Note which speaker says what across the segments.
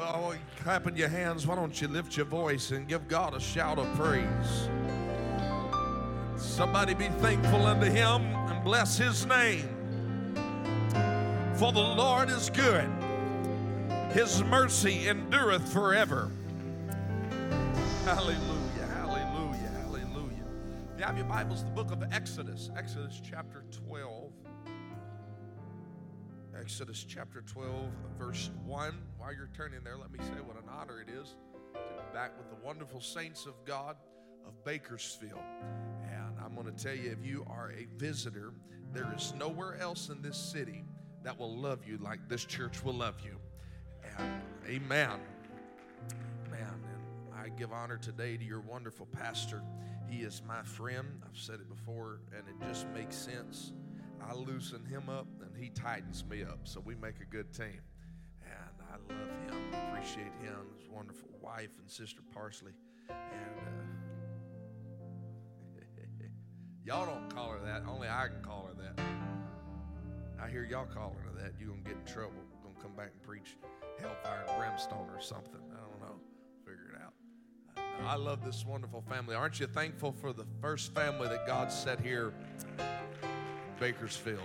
Speaker 1: Well, oh, clapping your hands, why don't you lift your voice and give God a shout of praise? Somebody be thankful unto him and bless his name. For the Lord is good, his mercy endureth forever. Hallelujah, hallelujah, hallelujah. If you have your Bibles, the book of Exodus, Exodus chapter 12. Exodus chapter 12, verse 1. While you're turning there, let me say what an honor it is to be back with the wonderful saints of God of Bakersfield. And I'm going to tell you, if you are a visitor, there is nowhere else in this city that will love you like this church will love you. And amen. Man, and I give honor today to your wonderful pastor. He is my friend. I've said it before, and it just makes sense. I loosen him up and he tightens me up. So we make a good team. I love him, appreciate him, his wonderful wife and sister Parsley. And uh, y'all don't call her that, only I can call her that. I hear y'all calling her that. You're going to get in trouble. Going to come back and preach hellfire and brimstone or something. I don't know. Figure it out. Uh, I love this wonderful family. Aren't you thankful for the first family that God set here Bakersfield.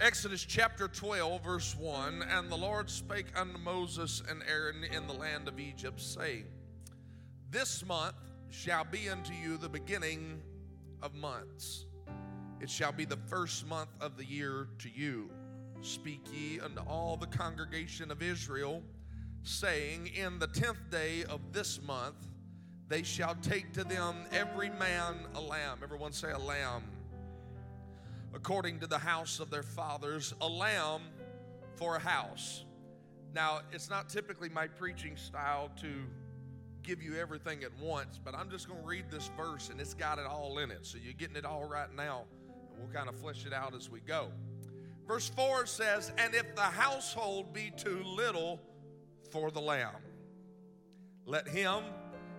Speaker 1: Exodus chapter 12, verse 1 And the Lord spake unto Moses and Aaron in the land of Egypt, saying, This month shall be unto you the beginning of months. It shall be the first month of the year to you. Speak ye unto all the congregation of Israel, saying, In the tenth day of this month they shall take to them every man a lamb. Everyone say a lamb according to the house of their fathers, a lamb for a house. Now, it's not typically my preaching style to give you everything at once, but I'm just going to read this verse and it's got it all in it. So you're getting it all right now, and we'll kind of flesh it out as we go. Verse 4 says, And if the household be too little for the lamb, let him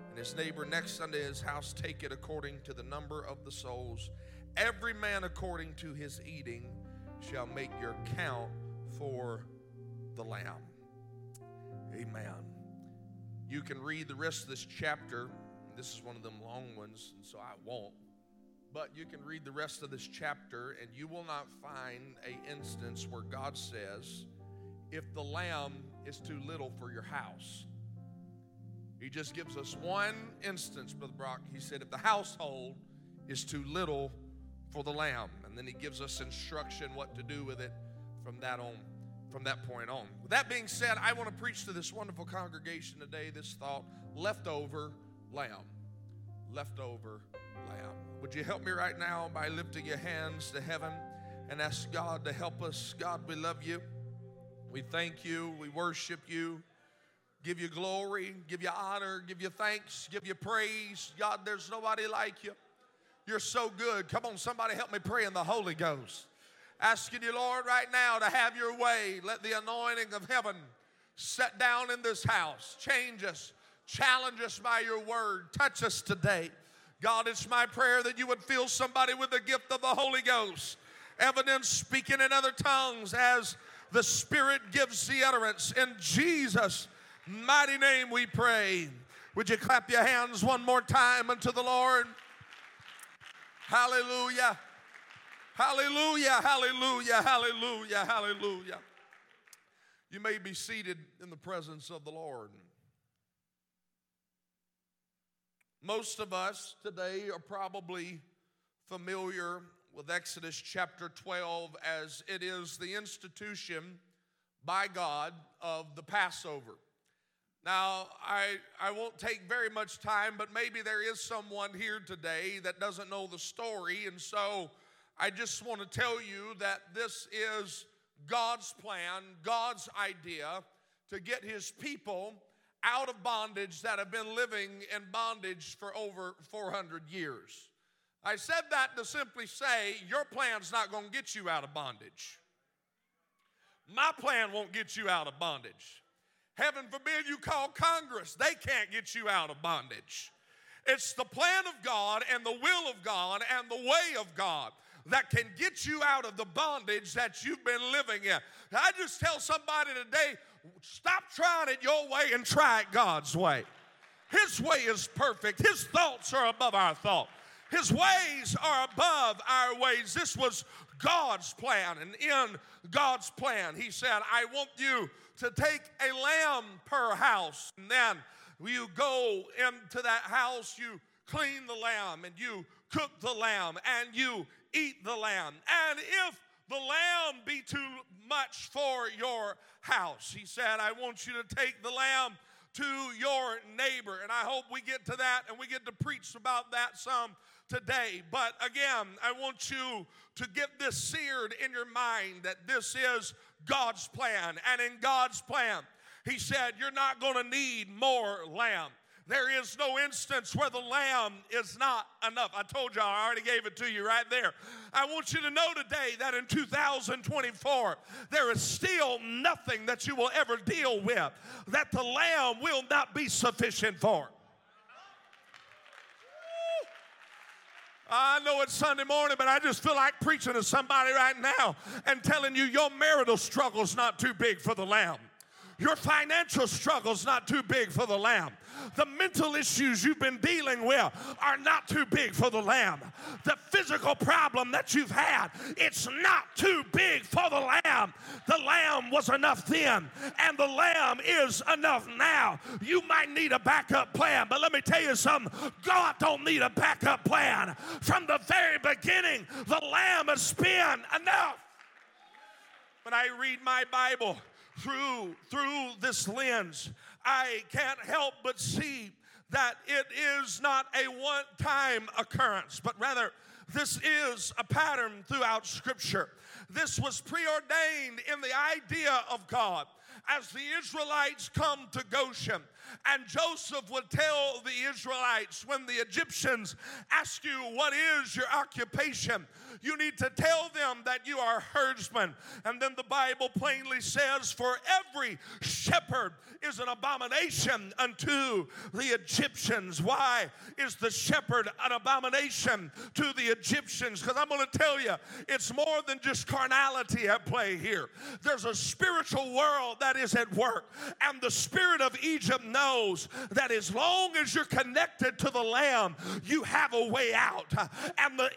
Speaker 1: and his neighbor next unto his house take it according to the number of the souls Every man according to his eating shall make your count for the lamb. Amen. You can read the rest of this chapter. This is one of them long ones, and so I won't. But you can read the rest of this chapter, and you will not find a instance where God says, if the lamb is too little for your house. He just gives us one instance, Brother Brock. He said, if the household is too little for the lamb. And then he gives us instruction what to do with it from that on from that point on. With that being said, I want to preach to this wonderful congregation today this thought, leftover lamb. Leftover lamb. Would you help me right now by lifting your hands to heaven and ask God to help us? God, we love you. We thank you. We worship you. Give you glory, give you honor, give you thanks, give you praise. God, there's nobody like you. You're so good. Come on, somebody help me pray in the Holy Ghost. Asking you, Lord, right now to have your way. Let the anointing of heaven set down in this house. Change us, challenge us by your word. Touch us today. God, it's my prayer that you would fill somebody with the gift of the Holy Ghost. Evidence speaking in other tongues as the Spirit gives the utterance. In Jesus' mighty name we pray. Would you clap your hands one more time unto the Lord? Hallelujah. Hallelujah. Hallelujah. Hallelujah. Hallelujah. You may be seated in the presence of the Lord. Most of us today are probably familiar with Exodus chapter 12 as it is the institution by God of the Passover. Now, I, I won't take very much time, but maybe there is someone here today that doesn't know the story. And so I just want to tell you that this is God's plan, God's idea to get his people out of bondage that have been living in bondage for over 400 years. I said that to simply say your plan's not going to get you out of bondage. My plan won't get you out of bondage. Heaven forbid you call Congress, they can't get you out of bondage. It's the plan of God and the will of God and the way of God that can get you out of the bondage that you've been living in. I just tell somebody today stop trying it your way and try it God's way. His way is perfect, His thoughts are above our thoughts. His ways are above our ways. This was God's plan. And in God's plan, He said, I want you to take a lamb per house. And then you go into that house, you clean the lamb, and you cook the lamb, and you eat the lamb. And if the lamb be too much for your house, he said, I want you to take the lamb to your neighbor. And I hope we get to that and we get to preach about that some today. But again, I want you to get this seared in your mind that this is God's plan. And in God's plan, He said, You're not going to need more lamb. There is no instance where the lamb is not enough. I told you, I already gave it to you right there. I want you to know today that in 2024, there is still nothing that you will ever deal with that the lamb will not be sufficient for. I know it's Sunday morning, but I just feel like preaching to somebody right now and telling you your marital struggle is not too big for the lamb. Your financial struggle's not too big for the lamb. The mental issues you've been dealing with are not too big for the lamb. The physical problem that you've had, it's not too big for the lamb. The lamb was enough then, and the lamb is enough now. You might need a backup plan, but let me tell you something God don't need a backup plan. From the very beginning, the lamb has been enough. When I read my Bible, through through this lens. I can't help but see that it is not a one time occurrence but rather this is a pattern throughout scripture this was preordained in the idea of god as the israelites come to goshen and Joseph would tell the Israelites when the Egyptians ask you, What is your occupation? You need to tell them that you are herdsmen. And then the Bible plainly says, For every shepherd is an abomination unto the Egyptians. Why is the shepherd an abomination to the Egyptians? Because I'm going to tell you, it's more than just carnality at play here. There's a spiritual world that is at work. And the spirit of Egypt knows that as long as you're connected to the Lamb, you have a way out. And the,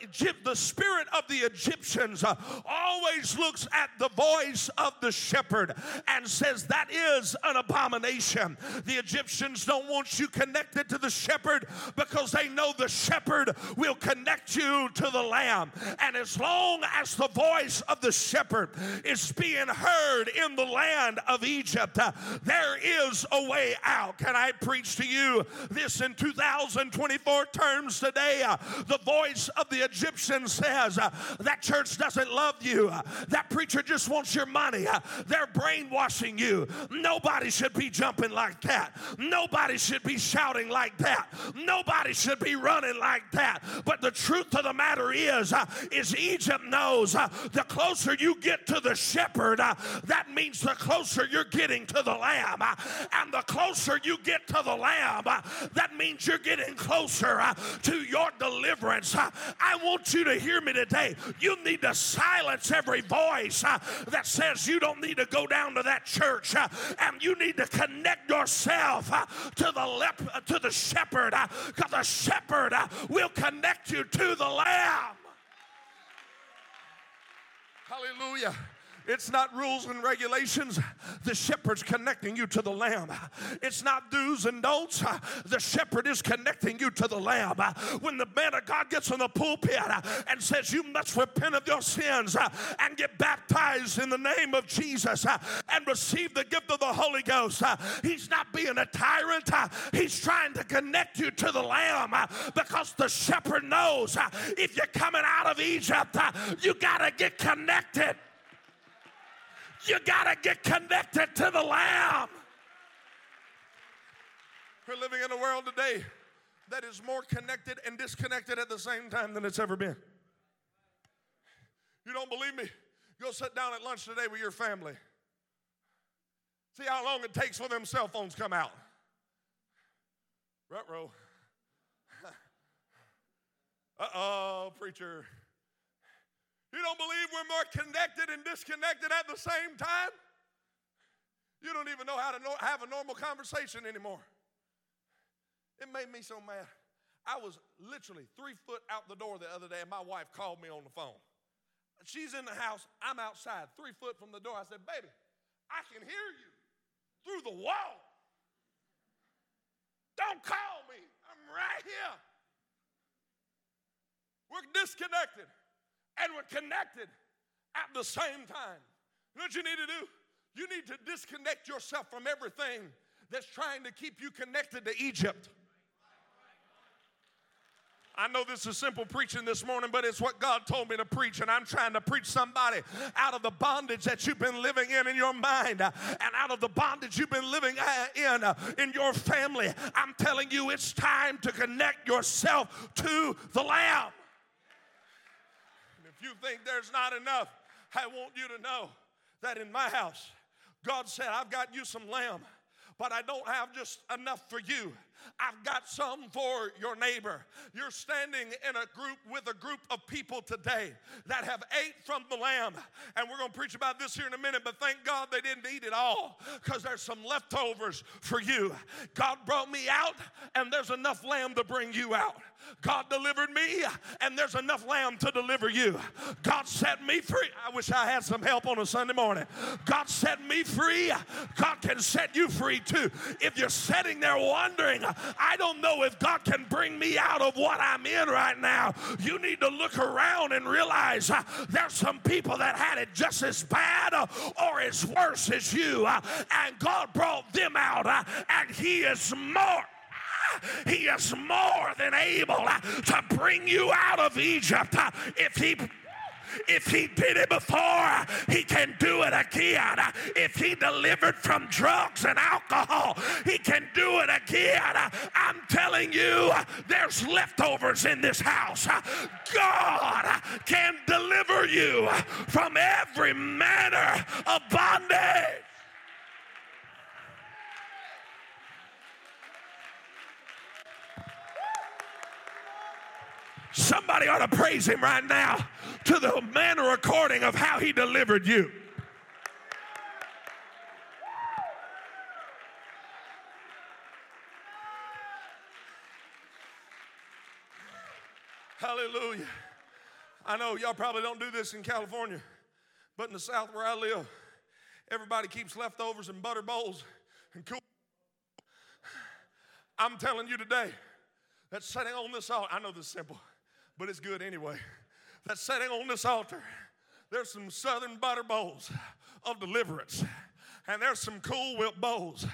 Speaker 1: the spirit of the Egyptians uh, always looks at the voice of the shepherd and says, That is an abomination. The Egyptians don't want you connected to the shepherd because they know the shepherd will connect you to the lamb. And as long as the voice of the shepherd is being heard in the land of Egypt, there is a way out. Can I preach to you this in 2024 terms today? Uh, the voice of the Egyptian says, uh, That church doesn't love you. Uh, that preacher just wants your money. They're brainwashing you. Nobody should be jumping like that. Nobody should be shouting like that. Nobody should be running like that. But the truth of the matter is, is Egypt knows the closer you get to the shepherd, uh, that means the closer you're getting to the lamb. Uh, and the closer you get to the Lamb, uh, that means you're getting closer uh, to your deliverance. Uh, I want you to hear me today. You need to silence every voice uh, that says you don't need to go down to that church and you need to connect yourself to the lep- to the shepherd because the shepherd will connect you to the Lamb. Hallelujah. It's not rules and regulations. The shepherd's connecting you to the lamb. It's not do's and don'ts. The shepherd is connecting you to the lamb. When the man of God gets in the pulpit and says, You must repent of your sins and get baptized in the name of Jesus and receive the gift of the Holy Ghost, he's not being a tyrant. He's trying to connect you to the lamb because the shepherd knows if you're coming out of Egypt, you got to get connected. You got to get connected to the Lamb. We're living in a world today that is more connected and disconnected at the same time than it's ever been. You don't believe me? Go sit down at lunch today with your family. See how long it takes for them cell phones come out. Rut uh oh, preacher. You don't believe we're more connected and disconnected at the same time? You don't even know how to have a normal conversation anymore. It made me so mad. I was literally three foot out the door the other day, and my wife called me on the phone. She's in the house, I'm outside, three foot from the door. I said, Baby, I can hear you through the wall. Don't call me, I'm right here. We're disconnected and we're connected at the same time. You know what you need to do? You need to disconnect yourself from everything that's trying to keep you connected to Egypt. I know this is simple preaching this morning, but it's what God told me to preach, and I'm trying to preach somebody out of the bondage that you've been living in in your mind and out of the bondage you've been living uh, in uh, in your family. I'm telling you, it's time to connect yourself to the Lamb. You think there's not enough, I want you to know that in my house, God said, I've got you some lamb, but I don't have just enough for you. I've got some for your neighbor. You're standing in a group with a group of people today that have ate from the lamb. And we're going to preach about this here in a minute, but thank God they didn't eat it all because there's some leftovers for you. God brought me out, and there's enough lamb to bring you out. God delivered me, and there's enough lamb to deliver you. God set me free. I wish I had some help on a Sunday morning. God set me free. God can set you free too. If you're sitting there wondering, I don't know if God can bring me out of what I'm in right now. You need to look around and realize uh, there's some people that had it just as bad uh, or as worse as you, uh, and God brought them out, uh, and He is more. He is more than able uh, to bring you out of Egypt uh, if He if he did it before, he can do it again. If he delivered from drugs and alcohol, he can do it again. I'm telling you, there's leftovers in this house. God can deliver you from every manner of bondage. Somebody ought to praise him right now to the manner according of how he delivered you. Hallelujah. I know y'all probably don't do this in California, but in the South where I live, everybody keeps leftovers in butter bowls and cool. I'm telling you today that sitting on this altar, I know this is simple, but it's good anyway that's sitting on this altar, there's some southern butter bowls of deliverance, and there's some Cool Whip bowls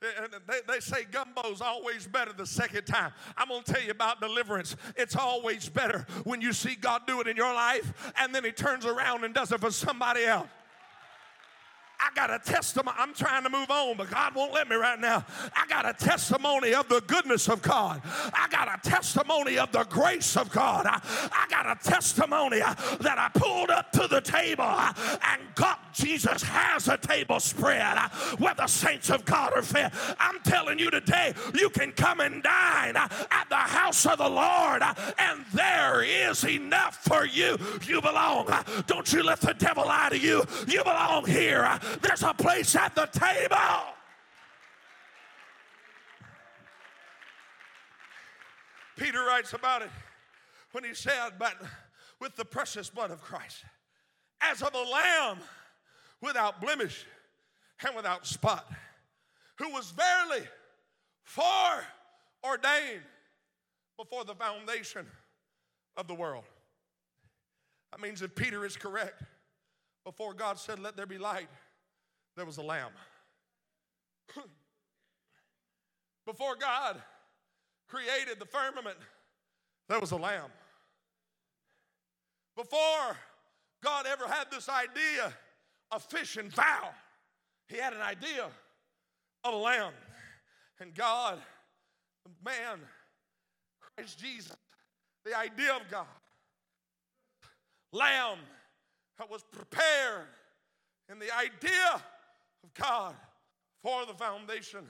Speaker 1: they, they, say gumbo's always better the second time. I'm going to tell you about deliverance. It's always better when you see God do it in your life and then He turns around and does it for somebody else. I got a testimony. I'm trying to move on, but God won't let me right now. I got a testimony of the goodness of God. I got a testimony of the grace of God. I, I got a testimony uh, that I pulled up to the table uh, and God, Jesus has a table spread uh, where the saints of God are fed. I'm telling you today, you can come and dine at the house of the Lord, and there is enough for you. You belong. Don't you let the devil lie to you. You belong here. There's a place at the table. Peter writes about it when he said, But with the precious blood of Christ, as of a lamb without blemish and without spot, who was verily far ordained before the foundation of the world. That means if Peter is correct, before God said, Let there be light, there was a lamb. Before God created the firmament, there was a lamb. Before God ever had this idea of fish and fowl, he had an idea of a lamb. And God, man, Christ Jesus, the idea of God, lamb that was prepared in the idea of God for the foundation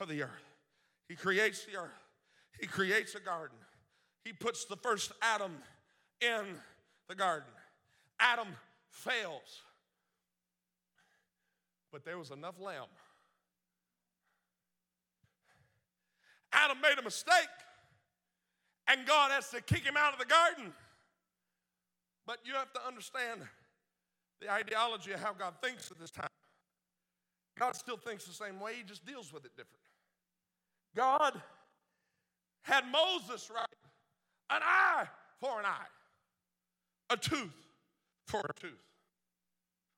Speaker 1: of the earth. He creates the earth, He creates a garden. He puts the first Adam in the garden. Adam fails. But there was enough lamb. Adam made a mistake, and God has to kick him out of the garden. But you have to understand the ideology of how God thinks at this time. God still thinks the same way, He just deals with it different. God had Moses write an eye for an eye, a tooth for a tooth.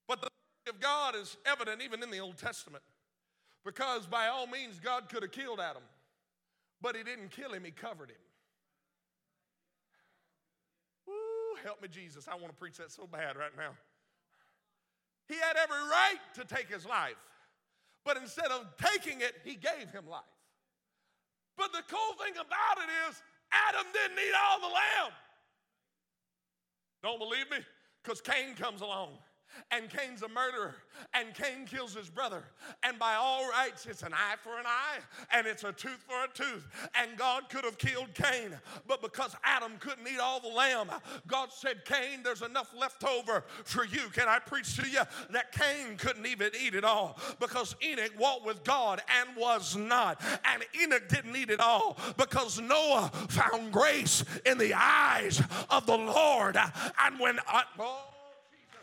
Speaker 1: But the of God is evident even in the Old Testament because by all means God could have killed Adam, but he didn't kill him, he covered him. Woo, help me, Jesus. I want to preach that so bad right now. He had every right to take his life, but instead of taking it, he gave him life. But the cool thing about it is, Adam didn't need all the lamb. Don't believe me? Because Cain comes along and Cain's a murderer, and Cain kills his brother. And by all rights, it's an eye for an eye, and it's a tooth for a tooth. And God could have killed Cain, but because Adam couldn't eat all the lamb, God said, Cain, there's enough left over for you. Can I preach to you that Cain couldn't even eat it all because Enoch walked with God and was not. And Enoch didn't eat it all because Noah found grace in the eyes of the Lord. And when, oh,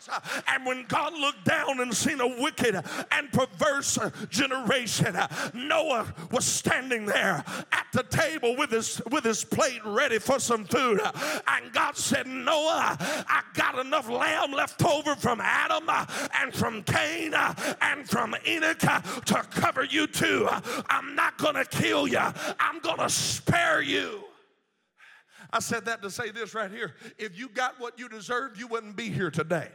Speaker 1: Uh, and when God looked down and seen a wicked and perverse generation, uh, Noah was standing there at the table with his, with his plate ready for some food. Uh, and God said, Noah, I got enough lamb left over from Adam and from Cain and from Enoch to cover you too. I'm not to kill you, I'm to spare you. I said that to say this right here. If you got what you deserved, you wouldn't be here today.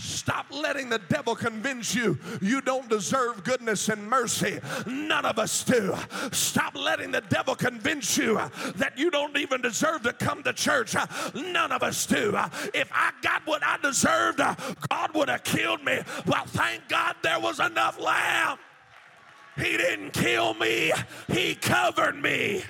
Speaker 1: Stop letting the devil convince you you don't deserve goodness and mercy. None of us do. Stop letting the devil convince you that you don't even deserve to come to church. None of us do. If I got what I deserved, God would have killed me. Well, thank God there was enough lamb. He didn't kill me, He covered me.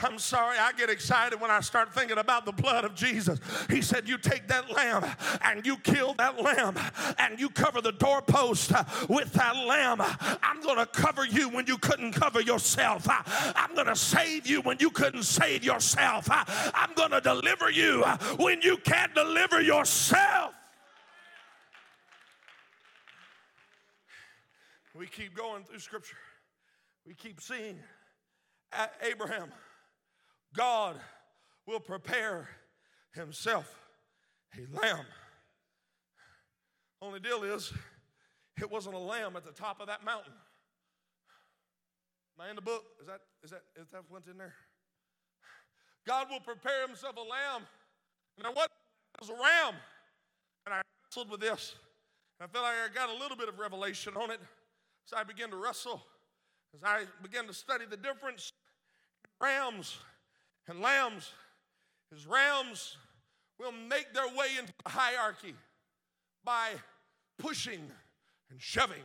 Speaker 1: I'm sorry, I get excited when I start thinking about the blood of Jesus. He said, You take that lamb and you kill that lamb and you cover the doorpost with that lamb. I'm going to cover you when you couldn't cover yourself. I'm going to save you when you couldn't save yourself. I'm going to deliver you when you can't deliver yourself. We keep going through scripture, we keep seeing Abraham God will prepare himself a lamb. Only deal is, it wasn't a lamb at the top of that mountain. Am I in the book? Is that is that is that what's in there? God will prepare himself a lamb. And I what? Was a ram. And I wrestled with this. I felt like I got a little bit of revelation on it. So I began to wrestle as I began to study the difference rams and lambs, his rams will make their way into the hierarchy by pushing and shoving.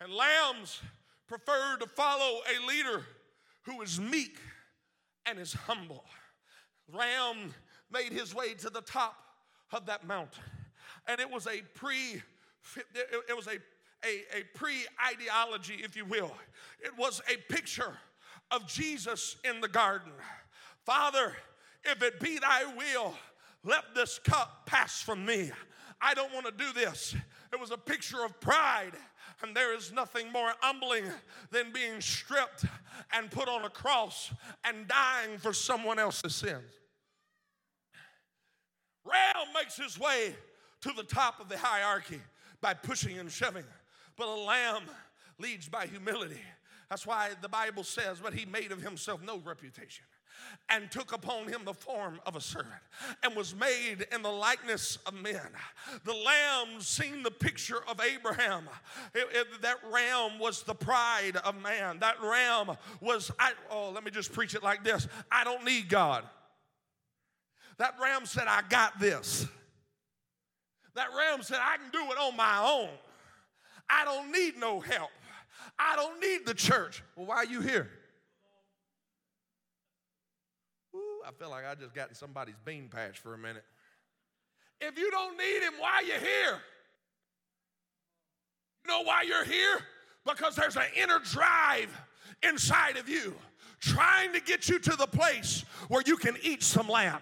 Speaker 1: And lambs prefer to follow a leader who is meek and is humble. Ram made his way to the top of that mountain. And it was a pre it was a, a, a pre ideology, if you will. It was a picture of Jesus in the garden. Father, if it be thy will, let this cup pass from me. I don't want to do this. It was a picture of pride. And there is nothing more humbling than being stripped and put on a cross and dying for someone else's sins. Ram makes his way to the top of the hierarchy by pushing and shoving, but a lamb leads by humility. That's why the Bible says, but he made of himself no reputation and took upon him the form of a servant and was made in the likeness of men. The lamb seen the picture of Abraham. It, it, that ram was the pride of man. That ram was, I, oh, let me just preach it like this I don't need God. That ram said, I got this. That ram said, I can do it on my own. I don't need no help. I don't need the church. Well, why are you here? I feel like I just got in somebody's bean patch for a minute. If you don't need him, why are you here? You know why you're here? Because there's an inner drive inside of you trying to get you to the place where you can eat some lamb.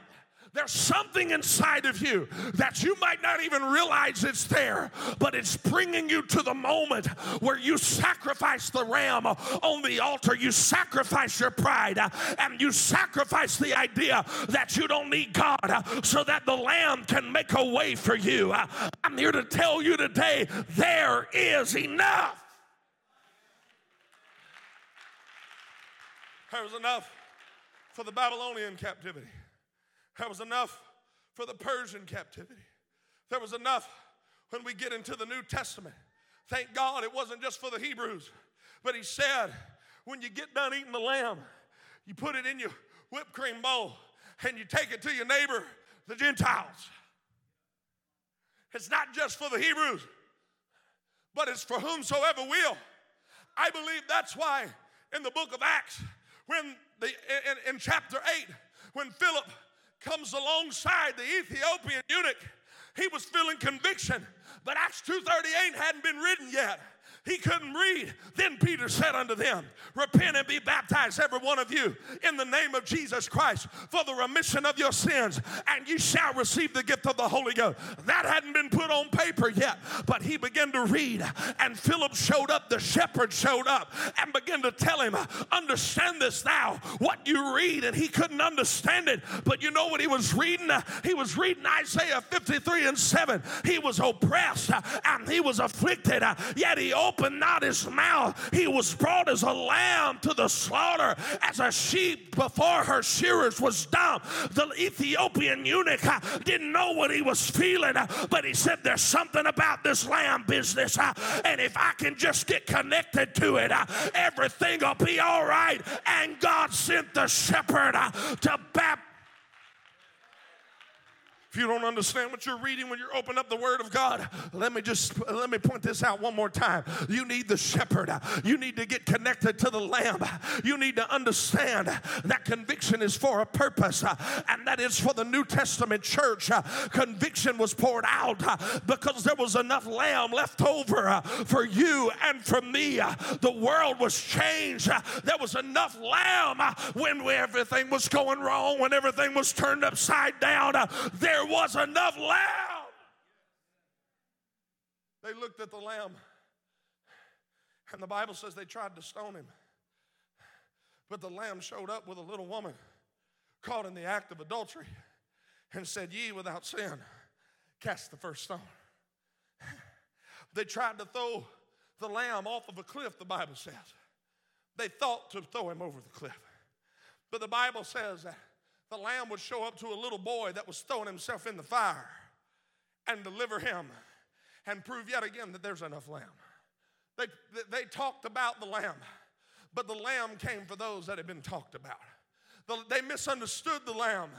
Speaker 1: There's something inside of you that you might not even realize it's there, but it's bringing you to the moment where you sacrifice the ram on the altar. You sacrifice your pride uh, and you sacrifice the idea that you don't need God uh, so that the lamb can make a way for you. Uh, I'm here to tell you today there is enough. There was enough for the Babylonian captivity. There was enough for the Persian captivity. There was enough when we get into the New Testament. Thank God it wasn't just for the Hebrews, but he said, when you get done eating the lamb, you put it in your whipped cream bowl and you take it to your neighbor, the Gentiles. It's not just for the Hebrews, but it's for whomsoever will. I believe that's why in the book of Acts, when the in, in chapter 8, when Philip comes alongside the Ethiopian eunuch, he was feeling conviction. But Acts 2:38 hadn't been written yet. He couldn't read. Then Peter said unto them, Repent and be baptized, every one of you, in the name of Jesus Christ for the remission of your sins, and you shall receive the gift of the Holy Ghost. That hadn't been put on paper yet, but he began to read, and Philip showed up, the shepherd showed up, and began to tell him, Understand this now, what you read, and he couldn't understand it. But you know what he was reading? He was reading Isaiah 53 and 7. He was oppressed and he was afflicted, yet he opened opened not his mouth. He was brought as a lamb to the slaughter, as a sheep before her shearers was dumb. The Ethiopian eunuch uh, didn't know what he was feeling, uh, but he said, There's something about this lamb business, uh, and if I can just get connected to it, everything will be all right. And God sent the shepherd to baptize if you don't understand what you're reading when you open up the Word of God, let me just let me point this out one more time. You need the shepherd. You need to get connected to the Lamb. You need to understand that conviction is for a purpose, and that is for the New Testament church. Conviction was poured out because there was enough lamb left over for you and for me. The world was changed. There was enough lamb when everything was going wrong, when everything was turned upside down. There was enough lamb. They looked at the lamb, and the Bible says they tried to stone him. But the lamb showed up with a little woman caught in the act of adultery and said, Ye without sin, cast the first stone. They tried to throw the lamb off of a cliff, the Bible says. They thought to throw him over the cliff. But the Bible says that the lamb would show up to a little boy that was throwing himself in the fire and deliver him and prove yet again that there's enough lamb. They, they talked about the lamb, but the lamb came for those that had been talked about. The, they misunderstood the lamb,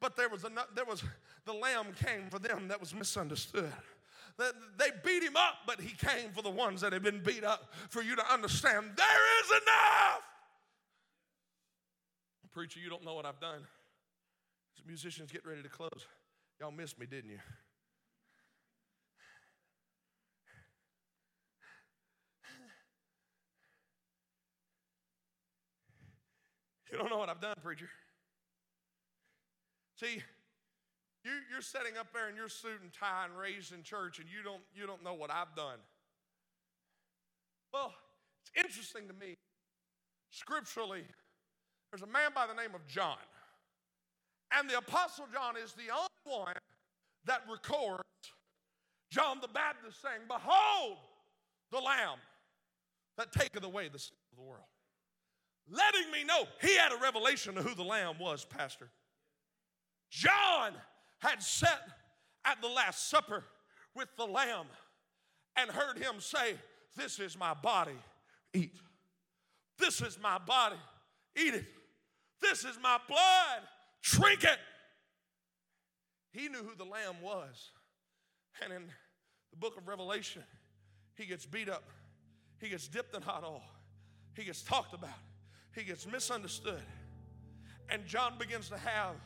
Speaker 1: but there was, enough, there was the lamb came for them that was misunderstood. They beat him up, but he came for the ones that had been beat up for you to understand there is enough. Preacher, you don't know what I've done. Musicians get ready to close, y'all missed me, didn't you? You don't know what I've done, preacher. See, you, you're sitting up there in your suit and tie and raised in church, and you don't, you don't know what I've done. Well, it's interesting to me, scripturally, there's a man by the name of John. And the Apostle John is the only one that records John the Baptist saying, Behold the Lamb that taketh away the sin of the world. Letting me know he had a revelation of who the Lamb was, Pastor. John had sat at the Last Supper with the Lamb and heard him say, This is my body, eat. This is my body, eat it. This is my blood. Drink it. He knew who the lamb was. And in the book of Revelation, he gets beat up, He gets dipped in hot oil. He gets talked about. He gets misunderstood. And John begins to have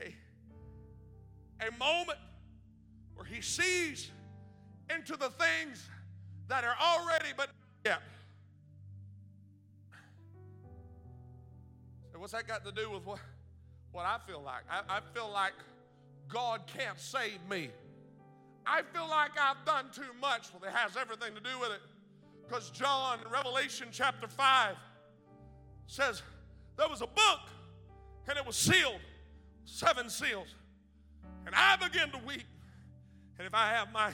Speaker 1: a, a moment where he sees into the things that are already but yet. So what's that got to do with what, what I feel like? I, I feel like God can't save me. I feel like I've done too much. Well, it has everything to do with it. Because John in Revelation chapter 5 says there was a book and it was sealed, seven seals. And I began to weep. And if I have my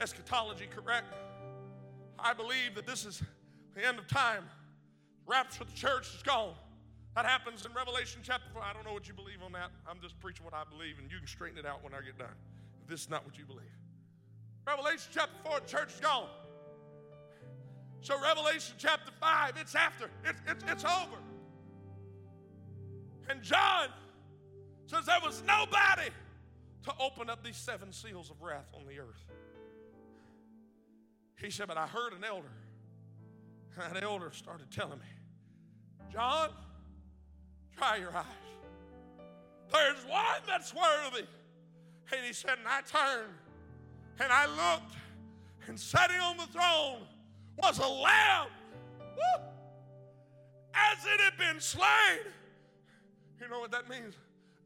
Speaker 1: eschatology correct, I believe that this is the end of time. Rapture of the church is gone. That happens in Revelation chapter 4. I don't know what you believe on that. I'm just preaching what I believe, and you can straighten it out when I get done if this is not what you believe. Revelation chapter 4, the church is gone. So, Revelation chapter 5, it's after, it's, it's, it's over. And John says there was nobody to open up these seven seals of wrath on the earth. He said, But I heard an elder. And that elder started telling me, John, try your eyes. There's one that's worthy. And he said, And I turned and I looked, and sitting on the throne was a lamb, woo, as it had been slain. You know what that means?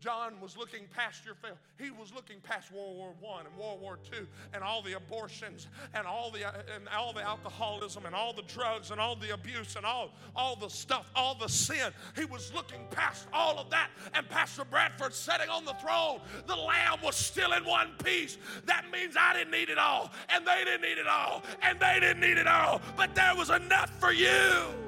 Speaker 1: John was looking past your fail. He was looking past World War One and World War Two and all the abortions and all the uh, and all the alcoholism and all the drugs and all the abuse and all, all the stuff, all the sin. He was looking past all of that. And Pastor Bradford sitting on the throne, the lamb was still in one piece. That means I didn't need it all, and they didn't need it all, and they didn't need it all, but there was enough for you.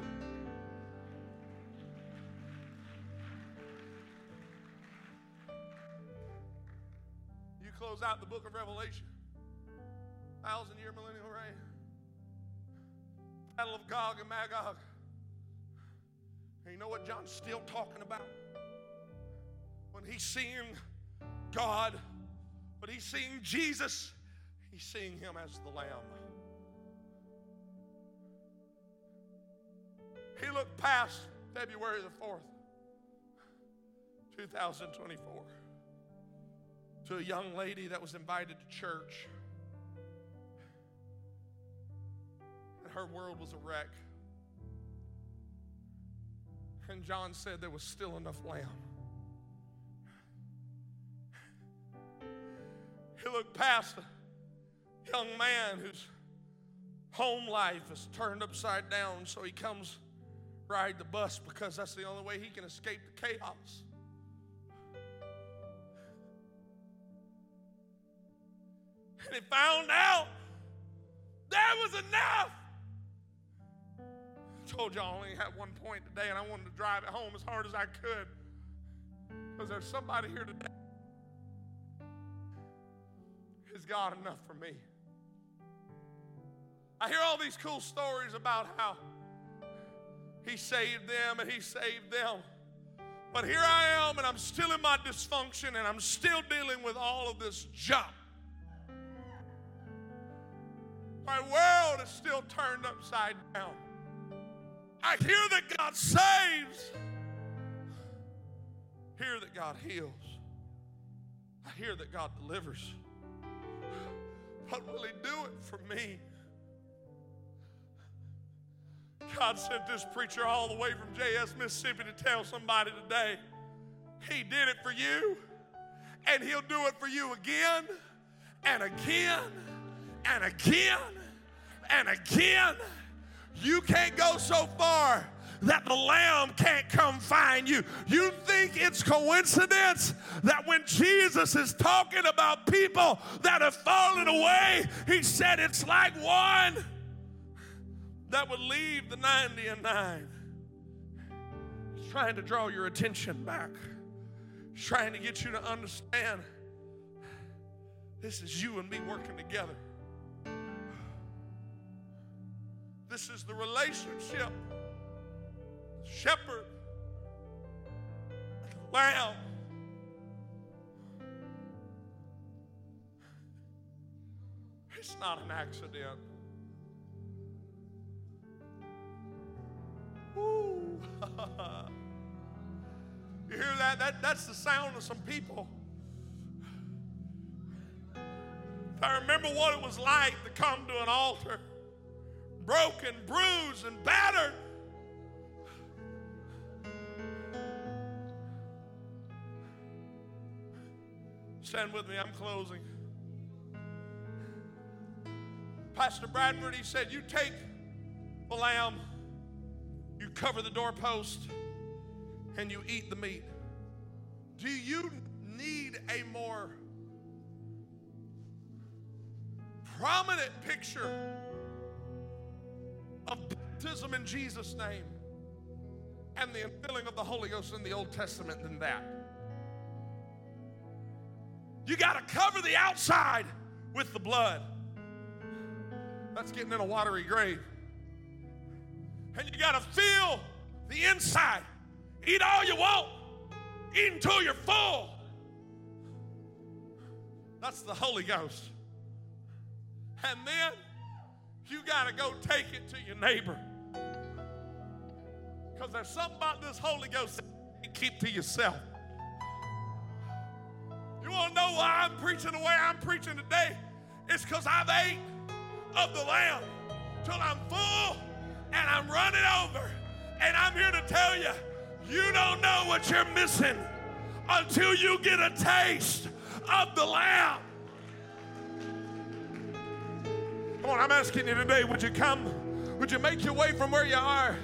Speaker 1: Close out the book of Revelation. Thousand year millennial reign. Battle of Gog and Magog. And you know what John's still talking about? When he's seeing God, when he's seeing Jesus, he's seeing him as the Lamb. He looked past February the 4th, 2024 to a young lady that was invited to church. And her world was a wreck. And John said there was still enough lamb. He looked past a young man whose home life is turned upside down, so he comes ride the bus because that's the only way he can escape the chaos. And he found out there was enough. I told y'all I only had one point today, and I wanted to drive it home as hard as I could. Because there's somebody here today. Is God enough for me? I hear all these cool stories about how He saved them and He saved them. But here I am, and I'm still in my dysfunction, and I'm still dealing with all of this junk. My world is still turned upside down. I hear that God saves. I hear that God heals. I hear that God delivers. But will He do it for me? God sent this preacher all the way from J.S. Mississippi to tell somebody today He did it for you, and He'll do it for you again and again and again and again. You can't go so far that the lamb can't come find you. You think it's coincidence that when Jesus is talking about people that have fallen away, he said it's like one that would leave the 90 and 9. He's trying to draw your attention back. He's trying to get you to understand this is you and me working together. This is the relationship. Shepherd, lamb. It's not an accident. Woo. you hear that? that? That's the sound of some people. I remember what it was like to come to an altar broken, bruised, and battered. Stand with me, I'm closing. Pastor Bradford, he said, You take the lamb, you cover the doorpost, and you eat the meat. Do you need a more prominent picture baptism in Jesus' name and the infilling of the Holy Ghost in the Old Testament than that? You got to cover the outside with the blood. That's getting in a watery grave. And you got to feel the inside. Eat all you want, eat until you're full. That's the Holy Ghost. And then you got to go take it to your neighbor. Because there's something about this Holy Ghost you keep to yourself. You want to know why I'm preaching the way I'm preaching today? It's because I've ate of the Lamb till I'm full and I'm running over. And I'm here to tell you, you don't know what you're missing until you get a taste of the Lamb. Come on, I'm asking you today, would you come? Would you make your way from where you are?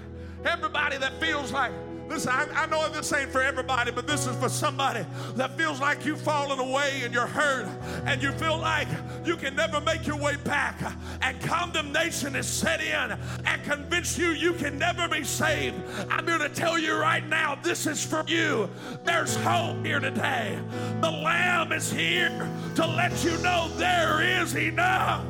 Speaker 1: Everybody that feels like Listen, I, I, know this ain't for everybody, but this is for somebody that feels like you've fallen away and you're hurt and you feel like you can never make your way back and condemnation is set in and convince you you can never be saved. I'm here to tell you right now, this is for you. There's hope here today. The Lamb is here to let you know there is enough.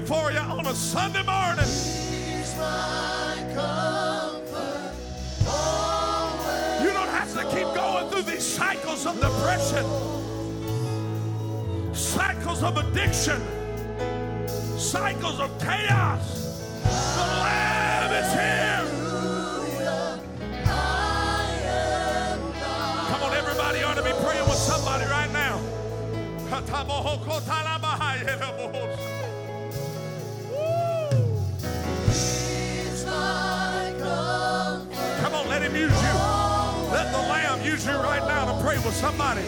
Speaker 1: Looking for you on a Sunday morning. You don't have to keep going through these cycles of depression, cycles of addiction, cycles of chaos. The Lamb is here. Come on, everybody ought to be praying with somebody right now. Use you right now to pray with somebody.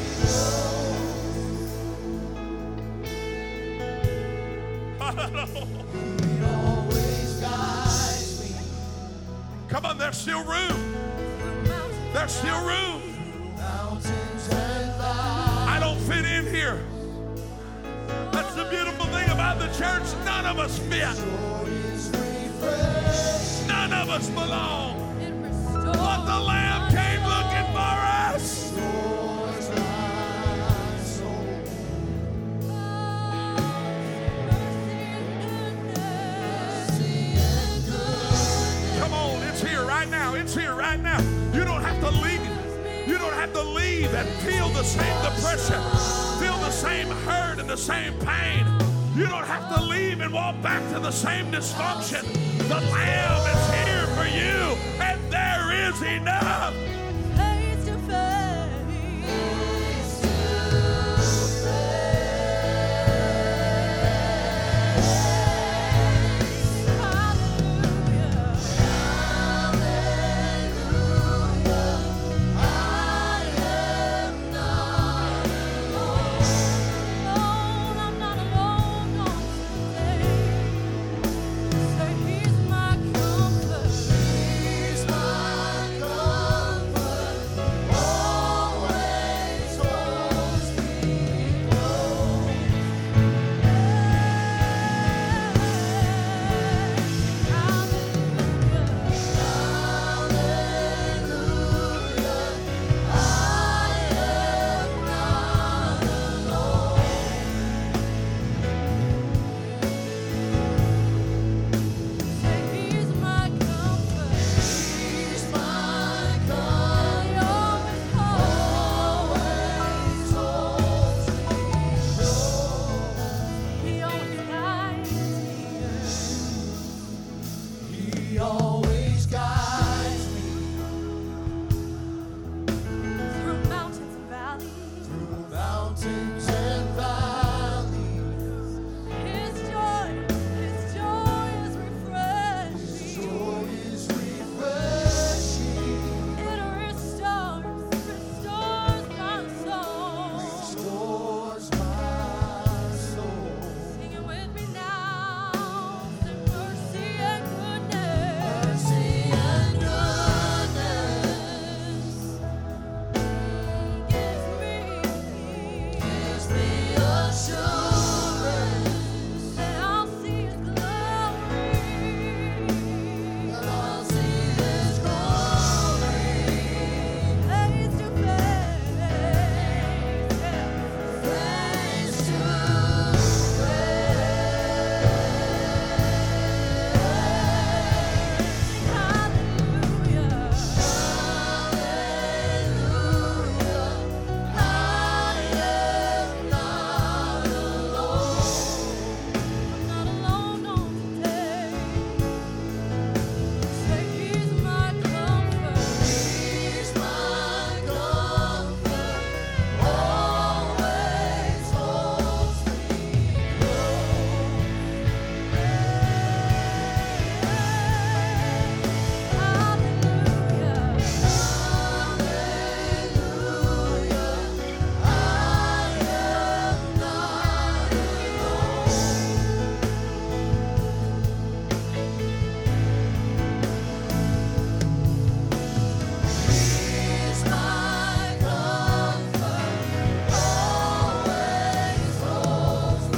Speaker 1: Come on, there's still room. There's still room. I don't fit in here. That's the beautiful thing about the church. None of us fit. None of us belong. Right now. It's here right now. You don't have to leave. You don't have to leave and feel the same depression, feel the same hurt and the same pain. You don't have to leave and walk back to the same dysfunction. The Lamb is here for you, and there is enough.